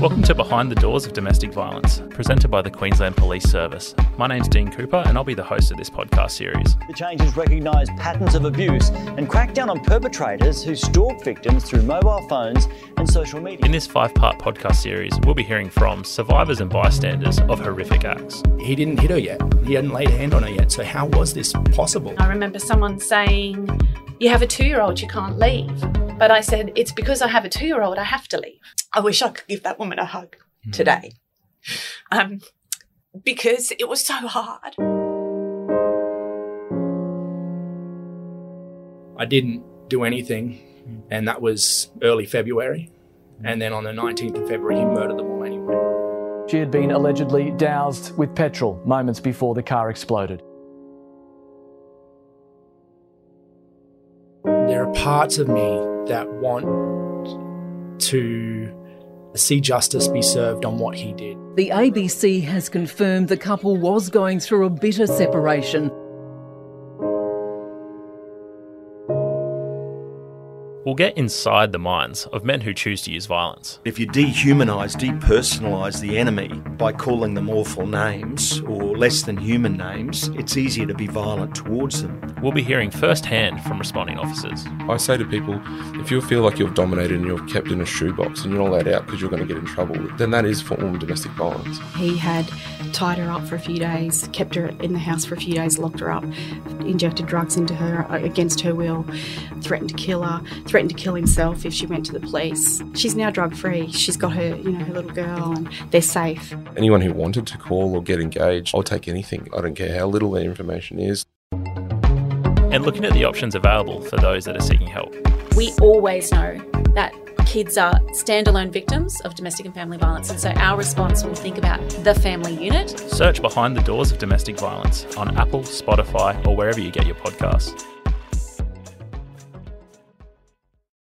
Welcome to Behind the Doors of Domestic Violence, presented by the Queensland Police Service. My name's Dean Cooper, and I'll be the host of this podcast series. The changes recognise patterns of abuse and crack down on perpetrators who stalk victims through mobile phones and social media. In this five part podcast series, we'll be hearing from survivors and bystanders of horrific acts. He didn't hit her yet. He hadn't laid a hand on her yet. So, how was this possible? I remember someone saying, You have a two year old, you can't leave. But I said, It's because I have a two year old, I have to leave. I wish I could give that woman a hug hmm. today. Um, because it was so hard. I didn't do anything, hmm. and that was early February. Hmm. And then on the 19th of February, he murdered them all anyway. She had been allegedly doused with petrol moments before the car exploded. There are parts of me that want to see justice be served on what he did. The ABC has confirmed the couple was going through a bitter separation. We'll get inside the minds of men who choose to use violence. If you dehumanise, depersonalise the enemy by calling them awful names or less than human names, it's easier to be violent towards them. We'll be hearing firsthand from responding officers. I say to people, if you feel like you're dominated and you're kept in a shoebox and you're not let out because you're going to get in trouble, then that is form of domestic violence. He had tied her up for a few days, kept her in the house for a few days, locked her up, injected drugs into her uh, against her will, threatened to kill her, threatened to kill himself if she went to the police. She's now drug free. She's got her, you know, her little girl and they're safe. Anyone who wanted to call or get engaged, I'll take anything. I don't care how little their information is. And looking at the options available for those that are seeking help. We always know that kids are standalone victims of domestic and family violence, and so our response will think about the family unit. Search Behind the Doors of Domestic Violence on Apple, Spotify, or wherever you get your podcasts.